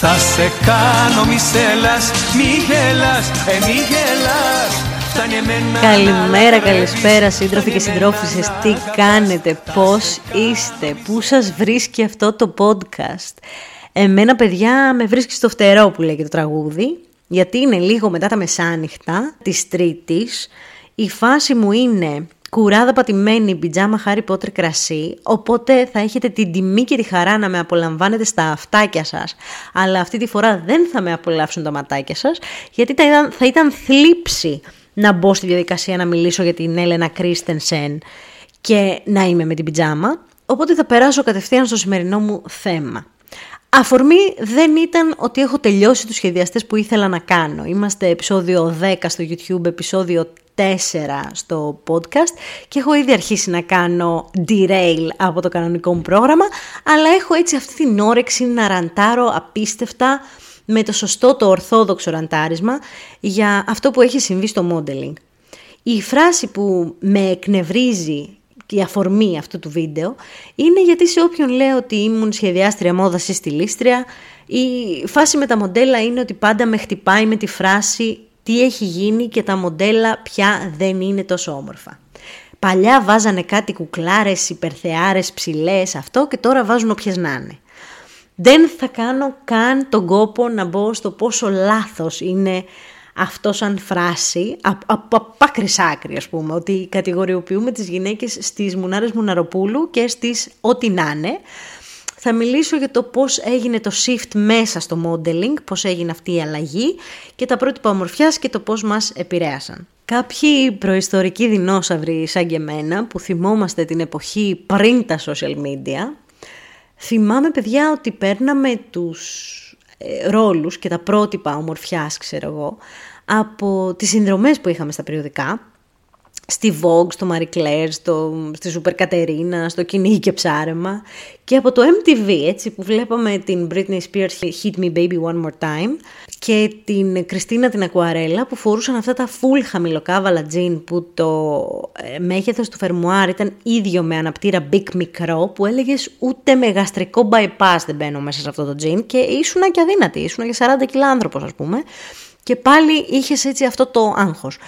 Θα σε κάνω μη σέλας, μη γελάς, ε μη γελάς. Καλημέρα, καλησπέρα σύντροφοι και συντρόφισσες. Τι κάνετε, πώς είστε, πού σας βρίσκει αυτό το podcast; Εμένα παιδιά με βρίσκει στο φτερό που λέει και το τραγούδι Γιατί είναι λίγο μετά τα μεσάνυχτα της Τρίτης. Η φάση μου είναι κουράδα πατημένη πιτζάμα Harry Potter κρασί, οπότε θα έχετε την τιμή και τη χαρά να με απολαμβάνετε στα αυτάκια σας. Αλλά αυτή τη φορά δεν θα με απολαύσουν τα ματάκια σας, γιατί θα ήταν, θα ήταν θλίψη να μπω στη διαδικασία να μιλήσω για την Έλενα Κρίστενσεν και να είμαι με την πιτζάμα. Οπότε θα περάσω κατευθείαν στο σημερινό μου θέμα. Αφορμή δεν ήταν ότι έχω τελειώσει τους σχεδιαστές που ήθελα να κάνω. Είμαστε επεισόδιο 10 στο YouTube, επεισόδιο 4 στο podcast και έχω ήδη αρχίσει να κάνω derail από το κανονικό μου πρόγραμμα, αλλά έχω έτσι αυτή την όρεξη να ραντάρω απίστευτα με το σωστό, το ορθόδοξο ραντάρισμα για αυτό που έχει συμβεί στο modeling. Η φράση που με εκνευρίζει και η αφορμή αυτού του βίντεο είναι γιατί σε όποιον λέω ότι ήμουν σχεδιάστρια μόδας ή στυλίστρια η φάση με τα μοντέλα είναι ότι πάντα με χτυπάει με τη φράση τι έχει γίνει και τα μοντέλα πια δεν είναι τόσο όμορφα. Παλιά βάζανε κάτι κουκλάρες, υπερθεάρες, ψηλές, αυτό και τώρα βάζουν όποιες να είναι. Δεν θα κάνω καν τον κόπο να μπω στο πόσο λάθος είναι αυτό σαν φράση, από άκρης άκρη ας πούμε, ότι κατηγοριοποιούμε τις γυναίκες στις μουνάρες Μουναροπούλου και στις ό,τι να είναι. Θα μιλήσω για το πώς έγινε το shift μέσα στο modeling, πώς έγινε αυτή η αλλαγή και τα πρότυπα ομορφιάς και το πώς μας επηρέασαν. Κάποιοι προϊστορικοί δεινόσαυροι σαν και εμένα που θυμόμαστε την εποχή πριν τα social media, θυμάμαι παιδιά ότι παίρναμε τους ε, ρόλους και τα πρότυπα ομορφιάς ξέρω εγώ από τις συνδρομές που είχαμε στα περιοδικά στη Vogue, στο Marie Claire, στο, στη Super Caterina, στο Κυνήγι και Ψάρεμα. Και από το MTV έτσι που βλέπαμε την Britney Spears Hit Me Baby One More Time και την Κριστίνα την Ακουαρέλα που φορούσαν αυτά τα full χαμηλοκάβαλα τζιν που το ε, μέγεθος του φερμουάρ ήταν ίδιο με αναπτήρα big μικρό που έλεγες ούτε με γαστρικό bypass δεν μπαίνω μέσα σε αυτό το τζιν και ήσουνα και αδύνατη, ήσουνα για 40 κιλά άνθρωπος ας πούμε. Και πάλι είχες έτσι αυτό το άγχος.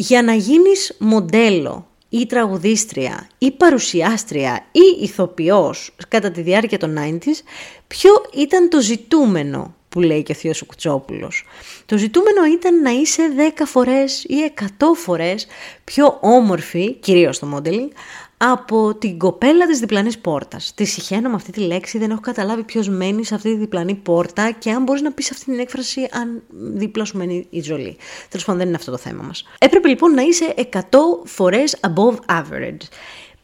Για να γίνεις μοντέλο ή τραγουδίστρια ή παρουσιάστρια ή ηθοποιός κατά τη διάρκεια των 90s, ποιο ήταν το ζητούμενο που λέει και ο Θείος Κουτσόπουλος. Το ζητούμενο ήταν να είσαι 10 φορές ή 100 φορές πιο όμορφη, κυρίως στο modeling, από την κοπέλα της διπλανής πόρτας. Τη συχαίνω με αυτή τη λέξη, δεν έχω καταλάβει ποιος μένει σε αυτή τη διπλανή πόρτα και αν μπορείς να πεις αυτή την έκφραση αν δίπλα σου μένει η ζωή. Τέλος πάντων δεν είναι αυτό το θέμα μας. Έπρεπε λοιπόν να είσαι 100 φορές above average.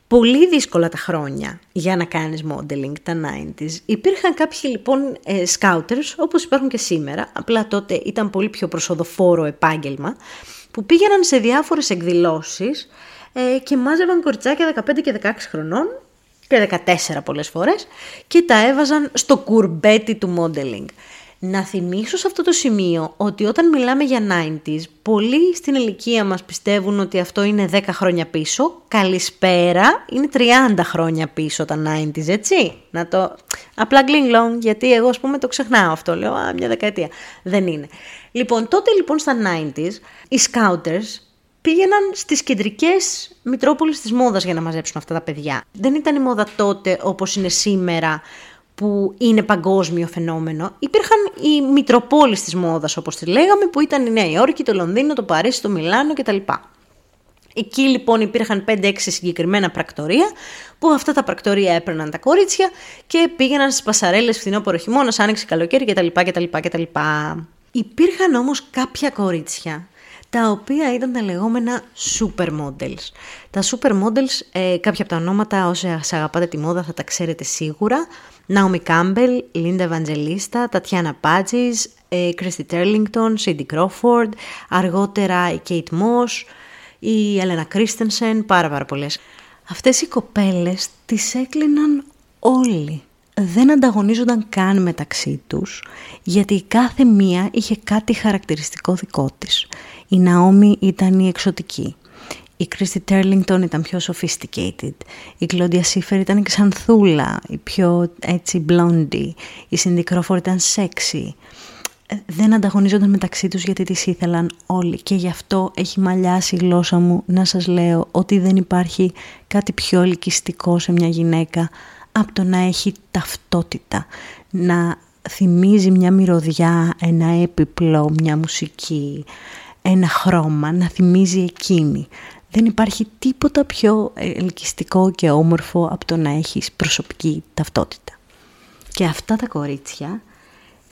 Πολύ δύσκολα τα χρόνια για να κάνεις modeling τα 90s. Υπήρχαν κάποιοι λοιπόν ε, scouters όπως υπάρχουν και σήμερα, απλά τότε ήταν πολύ πιο προσοδοφόρο επάγγελμα, που πήγαιναν σε διάφορες εκδηλώσεις ε, και μάζευαν κοριτσάκια 15 και 16 χρονών και 14 πολλές φορές και τα έβαζαν στο κουρμπέτι του modeling. Να θυμίσω σε αυτό το σημείο ότι όταν μιλάμε για 90s, πολλοί στην ηλικία μας πιστεύουν ότι αυτό είναι 10 χρόνια πίσω. Καλησπέρα, είναι 30 χρόνια πίσω τα 90s, έτσι. Να το... Απλά γκλινγκλong, γιατί εγώ ας πούμε το ξεχνάω αυτό, λέω, α, μια δεκαετία. Δεν είναι. Λοιπόν, τότε λοιπόν στα 90s, οι scouters πήγαιναν στις κεντρικές Μητρόπολεις της μόδας για να μαζέψουν αυτά τα παιδιά. Δεν ήταν η μόδα τότε όπως είναι σήμερα που είναι παγκόσμιο φαινόμενο. Υπήρχαν οι Μητροπόλεις της μόδας όπως τη λέγαμε που ήταν η Νέα Υόρκη, το Λονδίνο, το Παρίσι, το Μιλάνο κτλ. Εκεί λοιπόν υπήρχαν 5-6 συγκεκριμένα πρακτορία που αυτά τα πρακτορία έπαιρναν τα κορίτσια και πήγαιναν στις πασαρέλες φθινόπωρο χειμώνας, άνοιξε καλοκαίρι κτλ. κτλ, κτλ. Υπήρχαν όμως κάποια κορίτσια τα οποία ήταν τα λεγόμενα supermodels. Τα supermodels, ε, κάποια από τα ονόματα όσοι αγαπάτε τη μόδα θα τα ξέρετε σίγουρα. Naomi Campbell, Linda Evangelista, Tatiana Pagis, ε, Christy Turlington, Cindy Crawford, αργότερα η Kate Moss, η Elena Christensen, πάρα πάρα πολλές. Αυτές οι κοπέλες τις έκλειναν όλοι δεν ανταγωνίζονταν καν μεταξύ τους, γιατί κάθε μία είχε κάτι χαρακτηριστικό δικό της. Η Ναόμι ήταν η εξωτική. Η η Κρίστη Τέρλινγκτον ήταν πιο sophisticated, η Κλόντια Σίφερ ήταν ξανθούλα, η πιο έτσι blondie, η Cindy Crawford ήταν sexy. Ε, δεν ανταγωνίζονταν μεταξύ τους γιατί τις ήθελαν όλοι και γι' αυτό έχει μαλλιάσει η γλώσσα μου να σας λέω ότι δεν υπάρχει κάτι πιο ελκυστικό σε μια γυναίκα από το να έχει ταυτότητα, να θυμίζει μια μυρωδιά, ένα έπιπλο, μια μουσική, ένα χρώμα, να θυμίζει εκείνη. Δεν υπάρχει τίποτα πιο ελκυστικό και όμορφο από το να έχεις προσωπική ταυτότητα. Και αυτά τα κορίτσια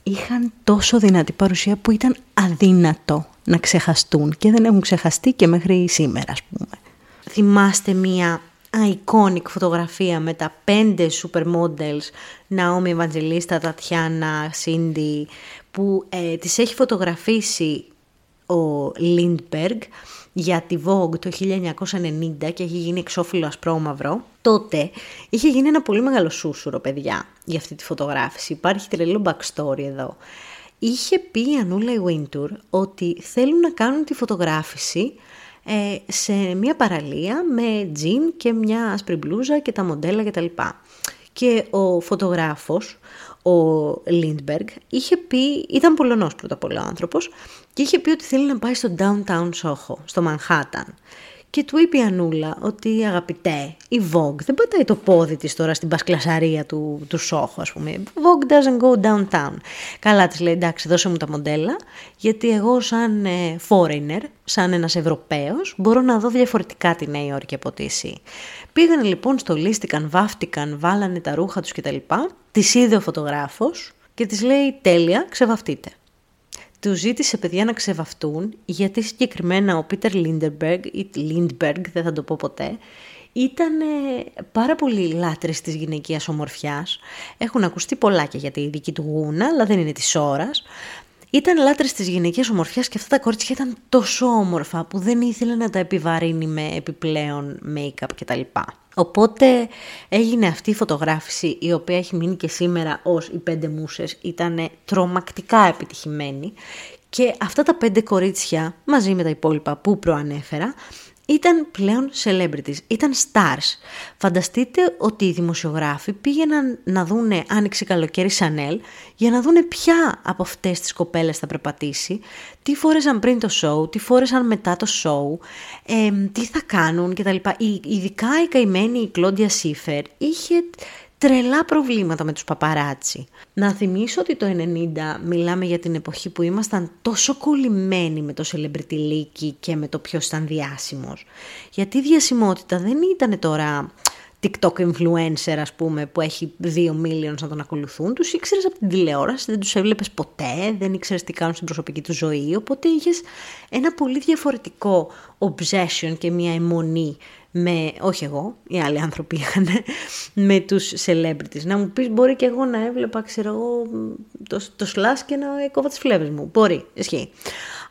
είχαν τόσο δυνατή παρουσία που ήταν αδύνατο να ξεχαστούν και δεν έχουν ξεχαστεί και μέχρι σήμερα ας πούμε. Θυμάστε μία iconic φωτογραφία με τα πέντε supermodels Ναόμι Ευαγγελίστα, Τατιάνα, Σίντι που ε, τις έχει φωτογραφίσει ο Lindbergh για τη Vogue το 1990 και έχει γίνει εξώφυλλο ασπρόμαυρο, τότε είχε γίνει ένα πολύ μεγάλο σούσουρο, παιδιά, για αυτή τη φωτογράφηση. Υπάρχει τρελό backstory εδώ. Είχε πει η Ανούλα Wintour ότι θέλουν να κάνουν τη φωτογράφηση ε, σε μια παραλία με τζιν και μια άσπρη μπλούζα και τα μοντέλα κτλ. Και ο φωτογράφος, ο Λίντμπεργκ, είχε πει, ήταν Πολωνός πρώτα απ' όλα άνθρωπος, και είχε πει ότι θέλει να πάει στο downtown Soho, στο Μανχάταν. Και του είπε η Ανούλα ότι αγαπητέ, η Vogue δεν πατάει το πόδι της τώρα στην πασκλασαρία του, του Σόχου ας πούμε. Vogue doesn't go downtown. Καλά της λέει εντάξει δώσε μου τα μοντέλα γιατί εγώ σαν ε, foreigner, σαν ένας Ευρωπαίος μπορώ να δω διαφορετικά τη Νέα Υόρκη από ότι εσύ. Πήγανε λοιπόν, στολίστηκαν, βάφτηκαν, βάλανε τα ρούχα τους κτλ. Τις είδε ο φωτογράφος και τις λέει τέλεια ξεβαφτείτε του ζήτησε παιδιά να ξεβαφτούν γιατί συγκεκριμένα ο Πίτερ Λίντεμπεργκ ή Λίντμπεργκ δεν θα το πω ποτέ ήταν πάρα πολύ λάτρης της γυναικείας ομορφιάς. Έχουν ακουστεί πολλά και για τη δική του γούνα, αλλά δεν είναι της ώρας. Ήταν λάτρες της γυναικείας ομορφιάς και αυτά τα κορίτσια ήταν τόσο όμορφα που δεν ήθελε να τα επιβαρύνει με επιπλέον make-up κτλ. Οπότε έγινε αυτή η φωτογράφηση η οποία έχει μείνει και σήμερα ως οι πέντε μουσες, ήταν τρομακτικά επιτυχημένη και αυτά τα πέντε κορίτσια μαζί με τα υπόλοιπα που προανέφερα ήταν πλέον celebrities, ήταν stars. Φανταστείτε ότι οι δημοσιογράφοι πήγαιναν να δούνε άνοιξη καλοκαίρι Chanel για να δούνε ποια από αυτές τις κοπέλες θα περπατήσει, τι φόρεσαν πριν το show, τι φόρεσαν μετά το show, ε, τι θα κάνουν κτλ. Ειδικά η καημένη η Κλόντια Σίφερ είχε τρελά προβλήματα με τους παπαράτσι. Να θυμίσω ότι το 90 μιλάμε για την εποχή που ήμασταν τόσο κολλημένοι με το celebrity και με το ποιος ήταν διάσημος. Γιατί η διασημότητα δεν ήταν τώρα TikTok influencer ας πούμε που έχει 2 millions να τον ακολουθούν, τους ήξερες από την τηλεόραση, δεν τους έβλεπες ποτέ, δεν ήξερες τι κάνουν στην προσωπική τους ζωή, οπότε είχες ένα πολύ διαφορετικό obsession και μια αιμονή με, όχι εγώ, οι άλλοι άνθρωποι είχαν, με τους celebrities. Να μου πεις μπορεί και εγώ να έβλεπα, ξέρω εγώ, το, το και να κόβα τις φλέβες μου. Μπορεί, ισχύει.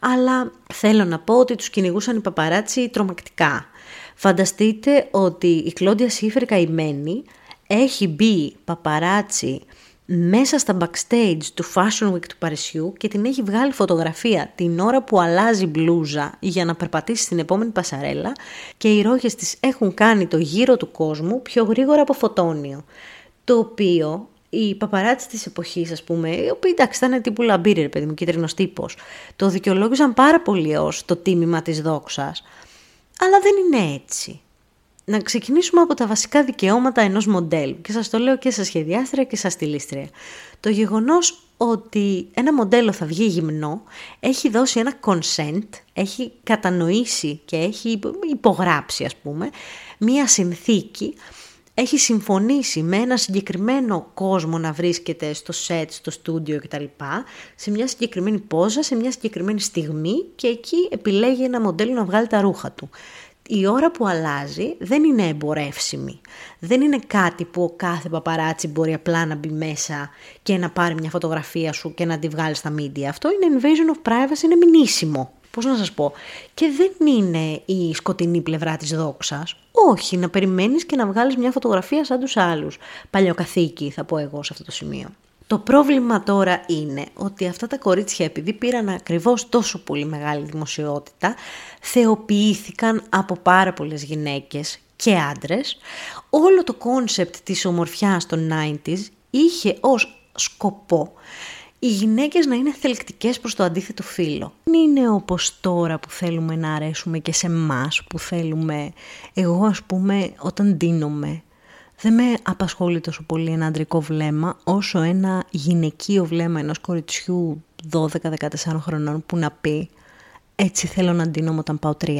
Αλλά θέλω να πω ότι τους κυνηγούσαν οι παπαράτσι τρομακτικά. Φανταστείτε ότι η Κλόντια Σίφερ καημένη έχει μπει παπαράτσι μέσα στα backstage του Fashion Week του Παρισιού και την έχει βγάλει φωτογραφία την ώρα που αλλάζει μπλούζα για να περπατήσει στην επόμενη πασαρέλα και οι ρόγες της έχουν κάνει το γύρο του κόσμου πιο γρήγορα από φωτόνιο. Το οποίο οι παπαράτσι της εποχής, ας πούμε, οι οποίοι εντάξει ήταν τύπου λαμπύρι, παιδί μου, κίτρινος τύπος, το δικαιολόγησαν πάρα πολύ ως το τίμημα της δόξας. Αλλά δεν είναι έτσι να ξεκινήσουμε από τα βασικά δικαιώματα ενός μοντέλου και σας το λέω και σαν σχεδιάστρια και σαν στυλίστρια. Το γεγονός ότι ένα μοντέλο θα βγει γυμνό έχει δώσει ένα consent, έχει κατανοήσει και έχει υπογράψει ας πούμε μία συνθήκη έχει συμφωνήσει με ένα συγκεκριμένο κόσμο να βρίσκεται στο set, στο στούντιο κτλ. σε μια συγκεκριμένη πόζα, σε μια συγκεκριμένη στιγμή και εκεί επιλέγει ένα μοντέλο να βγάλει τα ρούχα του η ώρα που αλλάζει δεν είναι εμπορεύσιμη. Δεν είναι κάτι που ο κάθε παπαράτσι μπορεί απλά να μπει μέσα και να πάρει μια φωτογραφία σου και να τη βγάλει στα media. Αυτό είναι invasion of privacy, είναι μηνύσιμο. Πώς να σας πω. Και δεν είναι η σκοτεινή πλευρά της δόξας. Όχι, να περιμένεις και να βγάλεις μια φωτογραφία σαν τους άλλους. Παλιοκαθίκι θα πω εγώ σε αυτό το σημείο. Το πρόβλημα τώρα είναι ότι αυτά τα κορίτσια επειδή πήραν ακριβώς τόσο πολύ μεγάλη δημοσιότητα, θεοποιήθηκαν από πάρα πολλές γυναίκες και άντρες. Όλο το concept της ομορφιάς των 90s είχε ως σκοπό οι γυναίκες να είναι θελκτικές προς το αντίθετο φύλο. Δεν είναι όπως τώρα που θέλουμε να αρέσουμε και σε εμάς που θέλουμε. Εγώ ας πούμε όταν ντύνομαι δεν με απασχολεί τόσο πολύ ένα αντρικό βλέμμα όσο ένα γυναικείο βλέμμα ενός κοριτσιού 12-14 χρονών που να πει έτσι θέλω να ντύνομαι όταν πάω 30.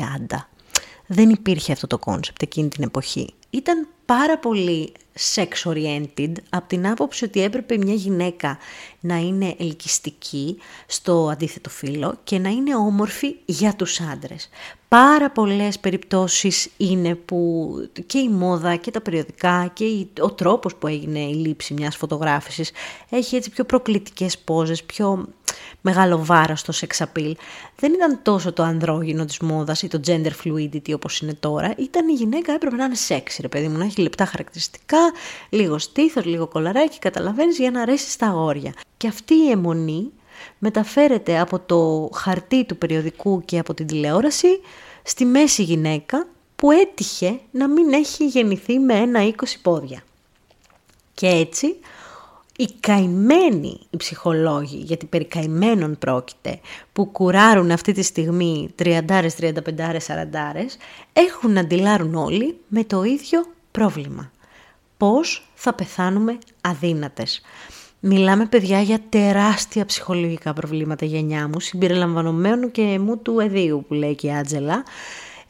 Δεν υπήρχε αυτό το concept εκείνη την εποχή. Ήταν πάρα πολύ sex oriented από την άποψη ότι έπρεπε μια γυναίκα να είναι ελκυστική στο αντίθετο φύλο και να είναι όμορφη για τους άντρες. Πάρα πολλές περιπτώσεις είναι που και η μόδα και τα περιοδικά και ο τρόπος που έγινε η λήψη μιας φωτογράφησης έχει έτσι πιο προκλητικές πόζες, πιο μεγάλο βάρος στο sex appeal. Δεν ήταν τόσο το ανδρόγυνο της μόδας ή το gender fluidity όπως είναι τώρα. Ήταν η γυναίκα έπρεπε να είναι sexy ρε παιδί μου, να έχει λεπτά χαρακτηριστικά, λίγος στήθος, λίγο κολαράκι, καταλαβαίνεις για να αρέσει στα αγόρια. Και αυτή η αιμονή μεταφέρεται από το χαρτί του περιοδικού και από την τηλεόραση στη μέση γυναίκα που έτυχε να μην έχει γεννηθεί με ένα 20 πόδια. Και έτσι οι καημένοι οι ψυχολόγοι, γιατί περί καημένων πρόκειται, που κουράρουν αυτή τη στιγμή 30, 35, 40, έχουν να αντιλάρουν όλοι με το ίδιο πρόβλημα. Πώς θα πεθάνουμε αδύνατες. Μιλάμε παιδιά για τεράστια ψυχολογικά προβλήματα γενιά μου, συμπεριλαμβανομένου και μου του εδίου που λέει και η Άτζελα,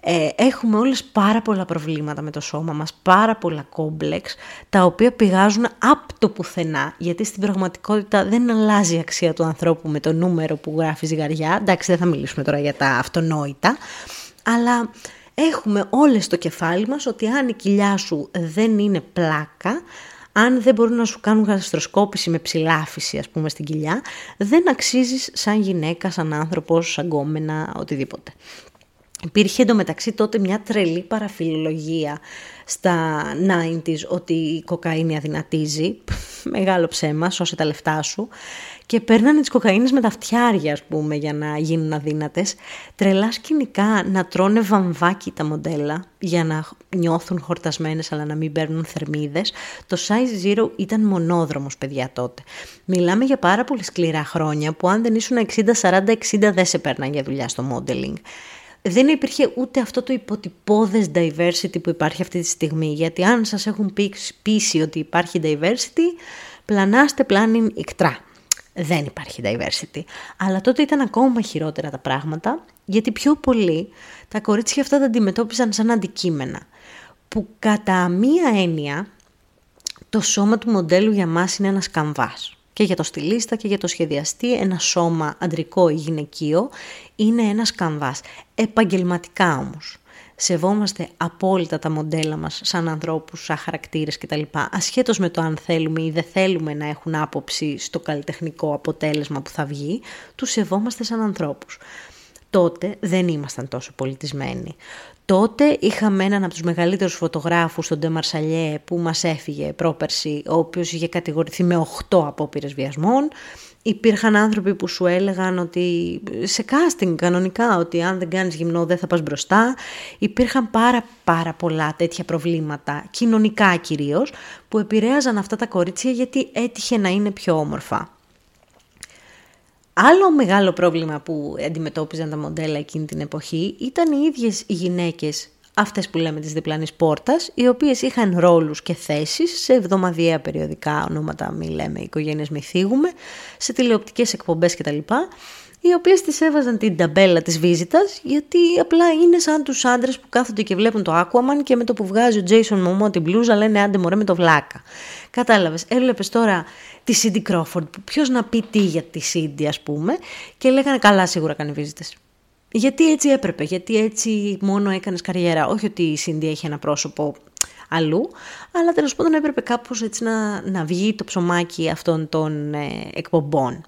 ε, έχουμε όλες πάρα πολλά προβλήματα με το σώμα μας, πάρα πολλά κόμπλεξ, τα οποία πηγάζουν από το πουθενά, γιατί στην πραγματικότητα δεν αλλάζει η αξία του ανθρώπου με το νούμερο που γράφει ζυγαριά, εντάξει δεν θα μιλήσουμε τώρα για τα αυτονόητα, αλλά έχουμε όλες στο κεφάλι μας ότι αν η κοιλιά σου δεν είναι πλάκα, αν δεν μπορούν να σου κάνουν γαστροσκόπηση με ψηλάφιση ας πούμε στην κοιλιά, δεν αξίζεις σαν γυναίκα, σαν άνθρωπος, σαν γκόμενα, οτιδήποτε. Υπήρχε εντωμεταξύ τότε μια τρελή παραφιλολογία στα 90s ότι η κοκαίνη αδυνατίζει, μεγάλο ψέμα, σώσε τα λεφτά σου και παίρνανε τις κοκαίνες με τα φτιάρια ας πούμε για να γίνουν αδύνατες. Τρελά σκηνικά να τρώνε βαμβάκι τα μοντέλα για να νιώθουν χορτασμένες αλλά να μην παίρνουν θερμίδες. Το size zero ήταν μονόδρομος παιδιά τότε. Μιλάμε για πάρα πολύ σκληρά χρόνια που αν δεν ήσουν 60-40-60 δεν σε παίρναν για δουλειά στο modeling δεν υπήρχε ούτε αυτό το υποτυπώδες diversity που υπάρχει αυτή τη στιγμή. Γιατί αν σας έχουν πείσει ότι υπάρχει diversity, πλανάστε πλάνιν ικτρά. Δεν υπάρχει diversity. Αλλά τότε ήταν ακόμα χειρότερα τα πράγματα, γιατί πιο πολύ τα κορίτσια αυτά τα αντιμετώπιζαν σαν αντικείμενα. Που κατά μία έννοια, το σώμα του μοντέλου για μας είναι ένας καμβάς και για το στυλίστα και για το σχεδιαστή ένα σώμα αντρικό ή γυναικείο είναι ένας καμβάς. Επαγγελματικά όμως. Σεβόμαστε απόλυτα τα μοντέλα μας σαν ανθρώπους, σαν χαρακτήρες κτλ. Ασχέτως με το αν θέλουμε ή δεν θέλουμε να έχουν άποψη στο καλλιτεχνικό αποτέλεσμα που θα βγει, τους σεβόμαστε σαν ανθρώπους. Τότε δεν ήμασταν τόσο πολιτισμένοι. Τότε είχαμε έναν από τους μεγαλύτερους φωτογράφους, τον Ντεμαρσαλιέ, που μας έφυγε πρόπερση, ο οποίος είχε κατηγορηθεί με 8 απόπειρες βιασμών. Υπήρχαν άνθρωποι που σου έλεγαν ότι σε casting κανονικά, ότι αν δεν κάνεις γυμνό δεν θα πας μπροστά. Υπήρχαν πάρα πάρα πολλά τέτοια προβλήματα, κοινωνικά κυρίως, που επηρέαζαν αυτά τα κορίτσια γιατί έτυχε να είναι πιο όμορφα. Άλλο μεγάλο πρόβλημα που αντιμετώπιζαν τα μοντέλα εκείνη την εποχή ήταν οι ίδιες οι γυναίκες, αυτές που λέμε της διπλανής πόρτας, οι οποίες είχαν ρόλους και θέσεις σε εβδομαδιαία περιοδικά ονόματα, μη λέμε οικογένειες μη θίγουμε, σε τηλεοπτικές εκπομπές κτλ οι οποίες τις έβαζαν την ταμπέλα της βίζιτας, γιατί απλά είναι σαν τους άντρες που κάθονται και βλέπουν το Aquaman και με το που βγάζει ο Jason Momoa την μπλούζα λένε άντε μωρέ με το βλάκα. Κατάλαβες, έβλεπες τώρα τη Cindy Crawford, που ποιος να πει τι για τη Cindy ας πούμε, και λέγανε καλά σίγουρα κάνει βίζιτες. Γιατί έτσι έπρεπε, γιατί έτσι μόνο έκανες καριέρα. Όχι ότι η Cindy έχει ένα πρόσωπο αλλού, αλλά τέλος πάντων έπρεπε κάπως έτσι να, να βγει το ψωμάκι αυτών των ε, εκπομπών.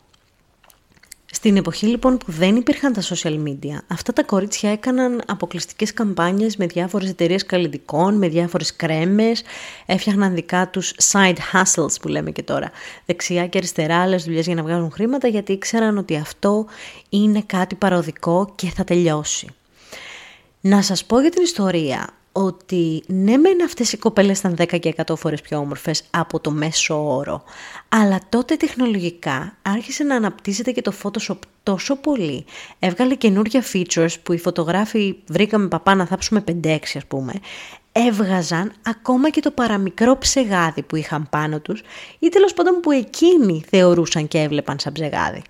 Στην εποχή λοιπόν που δεν υπήρχαν τα social media, αυτά τα κορίτσια έκαναν αποκλειστικές καμπάνιες με διάφορες εταιρείες καλλιτικών, με διάφορες κρέμες, έφτιαχναν δικά τους side hustles που λέμε και τώρα, δεξιά και αριστερά άλλες δουλειές για να βγάζουν χρήματα γιατί ήξεραν ότι αυτό είναι κάτι παροδικό και θα τελειώσει. Να σας πω για την ιστορία ότι ναι μεν αυτές οι κοπέλες ήταν 10 και 100 φορές πιο όμορφες από το μέσο όρο, αλλά τότε τεχνολογικά άρχισε να αναπτύσσεται και το Photoshop τόσο πολύ. Έβγαλε καινούργια features που οι φωτογράφοι βρήκαμε παπά να θάψουμε 5-6 ας πούμε, έβγαζαν ακόμα και το παραμικρό ψεγάδι που είχαν πάνω τους ή τέλος πάντων που εκείνοι θεωρούσαν και έβλεπαν σαν ψεγάδι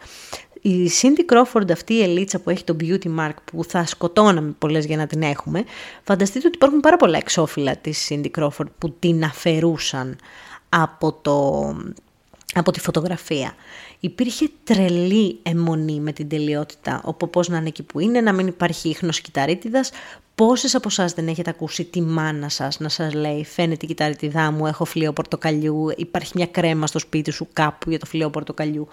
η Cindy Crawford, αυτή η ελίτσα που έχει το beauty mark που θα σκοτώναμε πολλές για να την έχουμε, φανταστείτε ότι υπάρχουν πάρα πολλά εξώφυλλα της Cindy Crawford που την αφαιρούσαν από, το, από τη φωτογραφία. Υπήρχε τρελή αιμονή με την τελειότητα, όπου πώς να είναι εκεί που είναι, να μην υπάρχει ίχνος κυταρίτιδας, Πόσες από εσάς δεν έχετε ακούσει τη μάνα σας να σας λέει «Φαίνεται η κυταριτιδά μου, έχω φλοιό πορτοκαλιού, υπάρχει μια κρέμα στο σπίτι σου κάπου για το φλοιό πορτοκαλιού».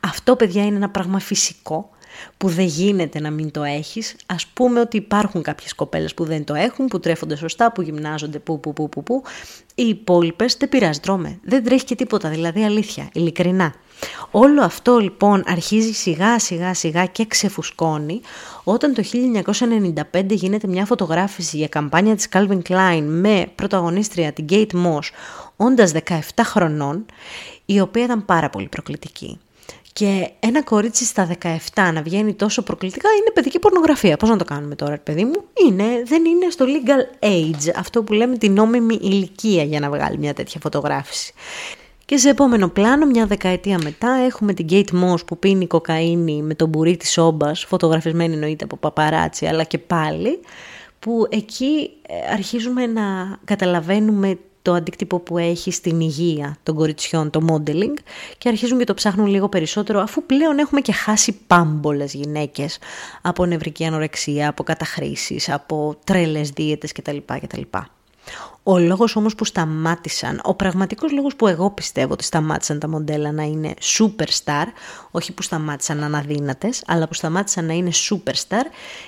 Αυτό, παιδιά, είναι ένα πράγμα φυσικό που δεν γίνεται να μην το έχεις. Ας πούμε ότι υπάρχουν κάποιες κοπέλες που δεν το έχουν, που τρέφονται σωστά, που γυμνάζονται, που, που, που, που, που. Οι υπόλοιπες δεν πειράζει, τρώμε. Δεν τρέχει και τίποτα, δηλαδή αλήθεια, ειλικρινά. Όλο αυτό λοιπόν αρχίζει σιγά σιγά σιγά και ξεφουσκώνει όταν το 1995 γίνεται μια φωτογράφηση για καμπάνια της Calvin Klein με πρωταγωνίστρια την Kate Moss όντας 17 χρονών η οποία ήταν πάρα πολύ προκλητική. Και ένα κορίτσι στα 17 να βγαίνει τόσο προκλητικά είναι παιδική πορνογραφία. Πώς να το κάνουμε τώρα, παιδί μου; Είναι, δεν είναι στο legal age, αυτό που λέμε την νόμιμη ηλικία για να βγάλει μια τέτοια φωτογράφηση. Και σε επόμενο πλάνο, μια δεκαετία μετά, έχουμε την Kate Moss που πίνει κοκαίνη με τον μπουρί της όμπας, φωτογραφισμένη εννοείται από παπαράτσι, αλλά και πάλι, που εκεί ε, αρχίζουμε να καταλαβαίνουμε το αντίκτυπο που έχει στην υγεία των κοριτσιών, το modeling και αρχίζουν και το ψάχνουν λίγο περισσότερο αφού πλέον έχουμε και χάσει πάμπολες γυναίκες από νευρική ανορεξία, από καταχρήσεις, από τρέλες δίαιτες κτλ. κτλ. Ο λόγος όμως που σταμάτησαν, ο πραγματικός λόγος που εγώ πιστεύω ότι σταμάτησαν τα μοντέλα να είναι superstar, όχι που σταμάτησαν να αναδύνατες, αλλά που σταμάτησαν να είναι superstar,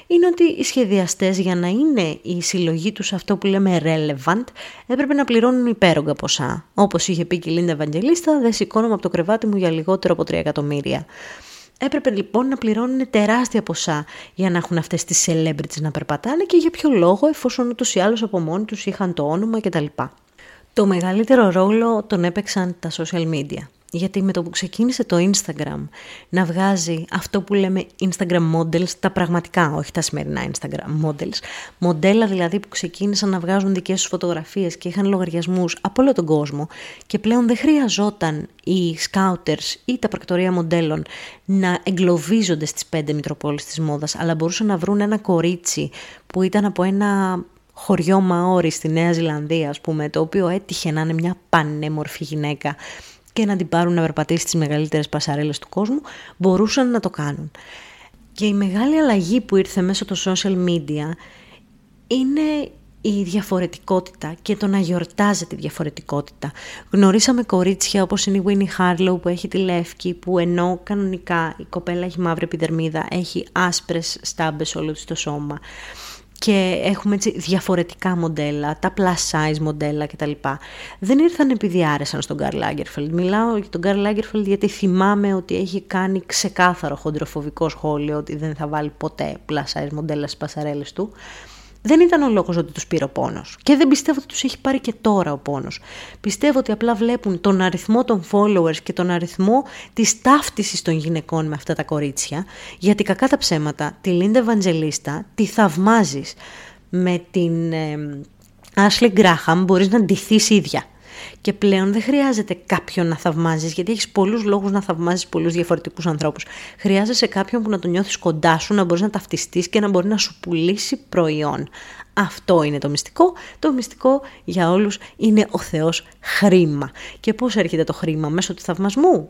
είναι ότι οι σχεδιαστές για να είναι η συλλογή τους αυτό που λέμε relevant, έπρεπε να πληρώνουν υπέρογκα ποσά. Όπως είχε πει και η Λίντα Ευαγγελίστα, δεν σηκώνομαι από το κρεβάτι μου για λιγότερο από 3 εκατομμύρια. Έπρεπε λοιπόν να πληρώνουν τεράστια ποσά για να έχουν αυτές τις celebrities να περπατάνε και για ποιο λόγο εφόσον ούτως ή άλλως από μόνοι τους είχαν το όνομα κτλ. Το μεγαλύτερο ρόλο τον έπαιξαν τα social media. Γιατί με το που ξεκίνησε το Instagram να βγάζει αυτό που λέμε Instagram models, τα πραγματικά, όχι τα σημερινά Instagram models, μοντέλα δηλαδή που ξεκίνησαν να βγάζουν δικές τους φωτογραφίες και είχαν λογαριασμούς από όλο τον κόσμο και πλέον δεν χρειαζόταν οι scouters ή τα πρακτορία μοντέλων να εγκλωβίζονται στις πέντε Μητροπόλεις της μόδας, αλλά μπορούσαν να βρουν ένα κορίτσι που ήταν από ένα χωριό Μαόρι στη Νέα Ζηλανδία, ας πούμε, το οποίο έτυχε να είναι μια πανέμορφη γυναίκα και να την πάρουν να περπατήσει στις μεγαλύτερες πασαρέλες του κόσμου, μπορούσαν να το κάνουν. Και η μεγάλη αλλαγή που ήρθε μέσω των social media είναι η διαφορετικότητα και το να γιορτάζεται η διαφορετικότητα. Γνωρίσαμε κορίτσια όπως είναι η Winnie Harlow που έχει τη λεύκη που ενώ κανονικά η κοπέλα έχει μαύρη επιδερμίδα, έχει άσπρες στάμπες όλο της το σώμα και έχουμε έτσι διαφορετικά μοντέλα, τα plus size μοντέλα κτλ. Δεν ήρθαν επειδή άρεσαν στον Καρλ Lagerfeld. Μιλάω για τον Καρλ Lagerfeld γιατί θυμάμαι ότι έχει κάνει ξεκάθαρο χοντροφοβικό σχόλιο ότι δεν θα βάλει ποτέ plus size μοντέλα στις πασαρέλες του δεν ήταν ο λόγος ότι τους πήρε ο πόνος. Και δεν πιστεύω ότι τους έχει πάρει και τώρα ο πόνος. Πιστεύω ότι απλά βλέπουν τον αριθμό των followers και τον αριθμό της ταύτισης των γυναικών με αυτά τα κορίτσια, γιατί κακά τα ψέματα, τη Λίντα Ευαντζελίστα τη θαυμάζεις με την ε, Ashley Graham, μπορείς να ντυθείς ίδια. Και πλέον δεν χρειάζεται κάποιον να θαυμάζεις, γιατί έχεις πολλούς λόγους να θαυμάζεις πολλούς διαφορετικούς ανθρώπους. Χρειάζεσαι κάποιον που να τον νιώθεις κοντά σου, να μπορείς να ταυτιστείς και να μπορεί να σου πουλήσει προϊόν. Αυτό είναι το μυστικό. Το μυστικό για όλους είναι ο Θεός χρήμα. Και πώς έρχεται το χρήμα, μέσω του θαυμασμού;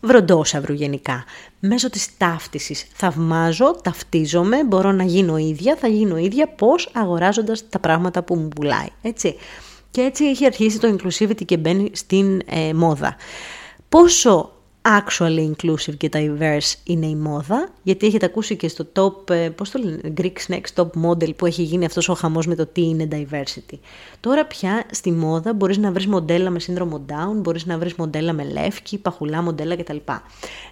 Βροντόσαυρου γενικά. Μέσω της ταύτισης θαυμάζω, ταυτίζομαι, μπορώ να γίνω ίδια, θα γίνω ίδια πώς; Αγοράζοντας τα πράγματα που μου πουλάει. Έτσι. Και έτσι έχει αρχίσει το inclusivity και μπαίνει στην ε, μόδα. Πόσο actually inclusive και diverse είναι η μόδα, γιατί έχετε ακούσει και στο top, ε, πώς το λένε, Greek's Next Top Model που έχει γίνει αυτός ο χαμός με το τι είναι diversity. Τώρα πια στη μόδα μπορείς να βρεις μοντέλα με σύνδρομο Down, μπορείς να βρεις μοντέλα με λεύκη, παχουλά μοντέλα κτλ.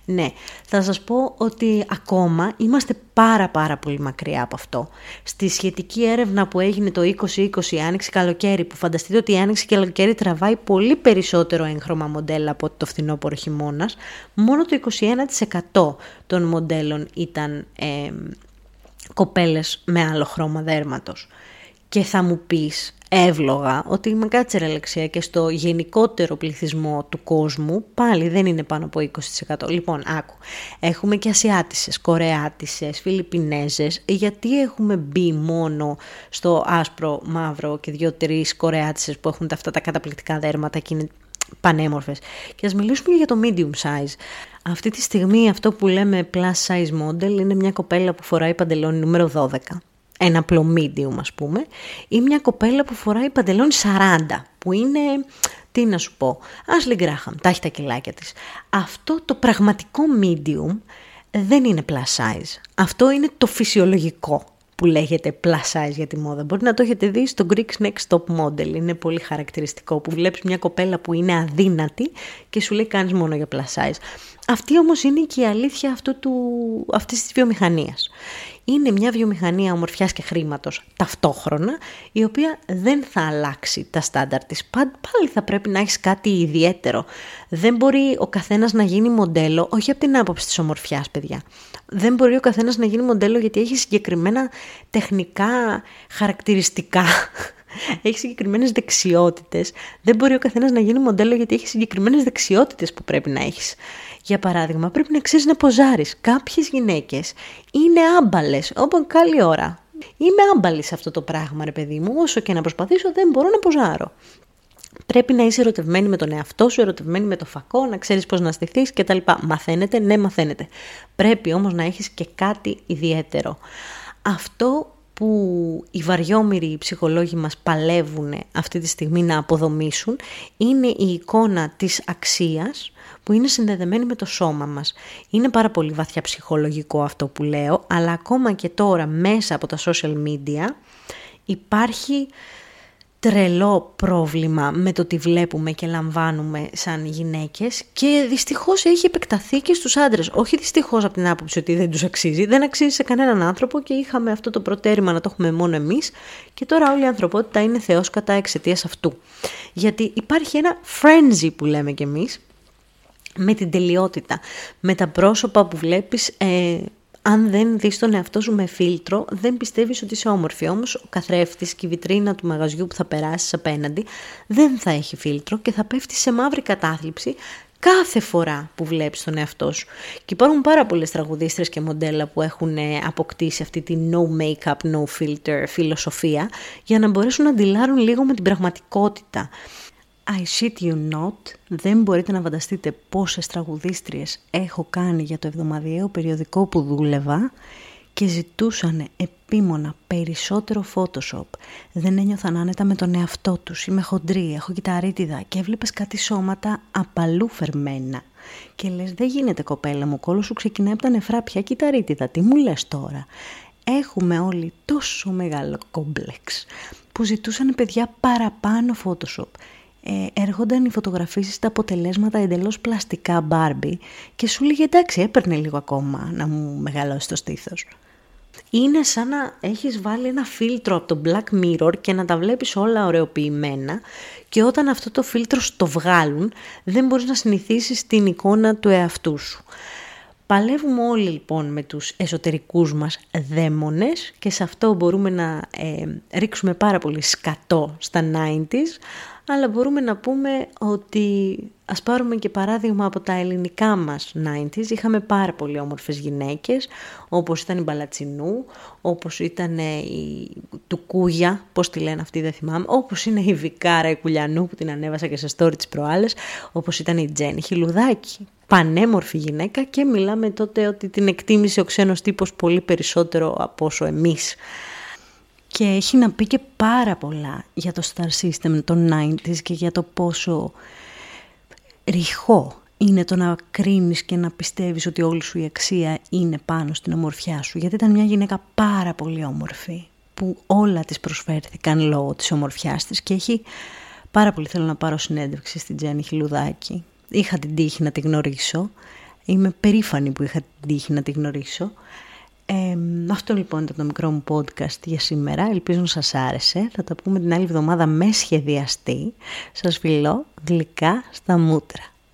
Ναι, θα σας πω ότι ακόμα είμαστε πάρα πάρα πολύ μακριά από αυτό. Στη σχετική έρευνα που έγινε το 2020 Άνοιξη Καλοκαίρι, που φανταστείτε ότι η Άνοιξη Καλοκαίρι τραβάει πολύ περισσότερο έγχρωμα μοντέλα από το φθινόπωρο χειμώνας, μόνο το 21% των μοντέλων ήταν ε, κοπέλες με άλλο χρώμα δέρματος. Και θα μου πεις εύλογα ότι με κάτσε ρελεξία και στο γενικότερο πληθυσμό του κόσμου πάλι δεν είναι πάνω από 20%. Λοιπόν, άκου, έχουμε και Ασιάτισες, Κορεάτισες, Φιλιππινέζες, γιατί έχουμε μπει μόνο στο άσπρο, μαύρο και δύο-τρεις Κορεάτισες που έχουν αυτά τα καταπληκτικά δέρματα και είναι πανέμορφες. Και ας μιλήσουμε για το medium size. Αυτή τη στιγμή αυτό που λέμε plus size model είναι μια κοπέλα που φοράει παντελόνι νούμερο 12 ένα απλό medium ας πούμε, ή μια κοπέλα που φοράει παντελόνι 40, που είναι, τι να σου πω, Ashley Graham, τα έχει τα κιλάκια της. Αυτό το πραγματικό medium δεν είναι plus size. Αυτό είναι το φυσιολογικό που λέγεται plus size για τη μόδα. Μπορεί να το έχετε δει στο Greek's Next Top Model. Είναι πολύ χαρακτηριστικό που βλέπεις μια κοπέλα που είναι αδύνατη και σου λέει κάνεις μόνο για plus size. Αυτή όμως είναι και η αλήθεια αυτού του, αυτής της βιομηχανίας είναι μια βιομηχανία ομορφιάς και χρήματος ταυτόχρονα, η οποία δεν θα αλλάξει τα στάνταρ της. Πάλι θα πρέπει να έχεις κάτι ιδιαίτερο. Δεν μπορεί ο καθένας να γίνει μοντέλο, όχι από την άποψη της ομορφιάς, παιδιά. Δεν μπορεί ο καθένας να γίνει μοντέλο γιατί έχει συγκεκριμένα τεχνικά χαρακτηριστικά έχει συγκεκριμένες δεξιότητες. Δεν μπορεί ο καθένας να γίνει μοντέλο γιατί έχει συγκεκριμένες δεξιότητες που πρέπει να έχεις. Για παράδειγμα, πρέπει να ξέρεις να ποζάρεις. Κάποιες γυναίκες είναι άμπαλες, όπω καλή ώρα. Είμαι άμπαλη σε αυτό το πράγμα, ρε παιδί μου. Όσο και να προσπαθήσω, δεν μπορώ να ποζάρω. Πρέπει να είσαι ερωτευμένη με τον εαυτό σου, ερωτευμένη με το φακό, να ξέρεις πώς να στηθείς κτλ. Μαθαίνετε, ναι, μαθαίνετε. Πρέπει όμως να έχεις και κάτι ιδιαίτερο. Αυτό που οι βαριόμοιροι ψυχολόγοι μας παλεύουν αυτή τη στιγμή να αποδομήσουν είναι η εικόνα της αξίας που είναι συνδεδεμένη με το σώμα μας. Είναι πάρα πολύ βαθιά ψυχολογικό αυτό που λέω, αλλά ακόμα και τώρα μέσα από τα social media υπάρχει τρελό πρόβλημα με το τι βλέπουμε και λαμβάνουμε σαν γυναίκες και δυστυχώς έχει επεκταθεί και στους άντρες. Όχι δυστυχώς από την άποψη ότι δεν τους αξίζει, δεν αξίζει σε κανέναν άνθρωπο και είχαμε αυτό το προτέρημα να το έχουμε μόνο εμείς και τώρα όλη η ανθρωπότητα είναι θεός κατά εξαιτίας αυτού. Γιατί υπάρχει ένα frenzy που λέμε κι εμείς, με την τελειότητα, με τα πρόσωπα που βλέπεις ε, αν δεν δεις τον εαυτό σου με φίλτρο, δεν πιστεύεις ότι είσαι όμορφη. Όμως ο καθρέφτης και η βιτρίνα του μαγαζιού που θα περάσεις απέναντι δεν θα έχει φίλτρο και θα πέφτει σε μαύρη κατάθλιψη κάθε φορά που βλέπεις τον εαυτό σου. Και υπάρχουν πάρα πολλές τραγουδίστρες και μοντέλα που έχουν ε, αποκτήσει αυτή τη no make-up, no filter φιλοσοφία για να μπορέσουν να αντιλάρουν λίγο με την πραγματικότητα. I shit you not, δεν μπορείτε να φανταστείτε πόσες τραγουδίστριες έχω κάνει για το εβδομαδιαίο περιοδικό που δούλευα και ζητούσαν επίμονα περισσότερο Photoshop. Δεν ένιωθαν άνετα με τον εαυτό τους. Είμαι χοντρή, έχω κυταρίτιδα και έβλεπες κάτι σώματα απαλού φερμένα. Και λες δεν γίνεται κοπέλα μου, κόλος σου ξεκινάει από τα νεφρά πια κυταρίτιδα. Τι μου λες τώρα; Έχουμε όλοι τόσο μεγάλο κόμπλεξ που ζητούσαν παιδιά παραπάνω Photoshop ε, έρχονταν οι φωτογραφίσεις στα αποτελέσματα εντελώς πλαστικά μπάρμπι και σου λέγε εντάξει έπαιρνε λίγο ακόμα να μου μεγαλώσει το στήθος. Είναι σαν να έχεις βάλει ένα φίλτρο από το Black Mirror και να τα βλέπεις όλα ωρεοποιημένα και όταν αυτό το φίλτρο στο βγάλουν δεν μπορείς να συνηθίσεις την εικόνα του εαυτού σου. Παλεύουμε όλοι λοιπόν με τους εσωτερικούς μας δαίμονες και σε αυτό μπορούμε να ε, ρίξουμε πάρα πολύ σκατό στα 90s αλλά μπορούμε να πούμε ότι ας πάρουμε και παράδειγμα από τα ελληνικά μας 90s. Είχαμε πάρα πολύ όμορφες γυναίκες, όπως ήταν η Μπαλατσινού, όπως ήταν η Τουκούγια, πώς τη λένε αυτή δεν θυμάμαι, όπως είναι η Βικάρα η Κουλιανού που την ανέβασα και σε story τις προάλλες, όπως ήταν η Τζέννη Χιλουδάκη. Πανέμορφη γυναίκα και μιλάμε τότε ότι την εκτίμησε ο ξένος τύπος πολύ περισσότερο από όσο εμείς και έχει να πει και πάρα πολλά για το Star System των 90s και για το πόσο ρηχό είναι το να κρίνεις και να πιστεύεις ότι όλη σου η αξία είναι πάνω στην ομορφιά σου. Γιατί ήταν μια γυναίκα πάρα πολύ όμορφη, που όλα της προσφέρθηκαν λόγω της ομορφιάς της και έχει πάρα πολύ θέλω να πάρω συνέντευξη στην Τζέννη Χιλουδάκη. Είχα την τύχη να τη γνωρίσω. Είμαι περήφανη που είχα την τύχη να τη γνωρίσω. Ε, αυτό λοιπόν ήταν το μικρό μου podcast για σήμερα. Ελπίζω να σας άρεσε. Θα τα πούμε την άλλη εβδομάδα με σχεδιαστή. Σας φιλώ γλυκά στα μούτρα.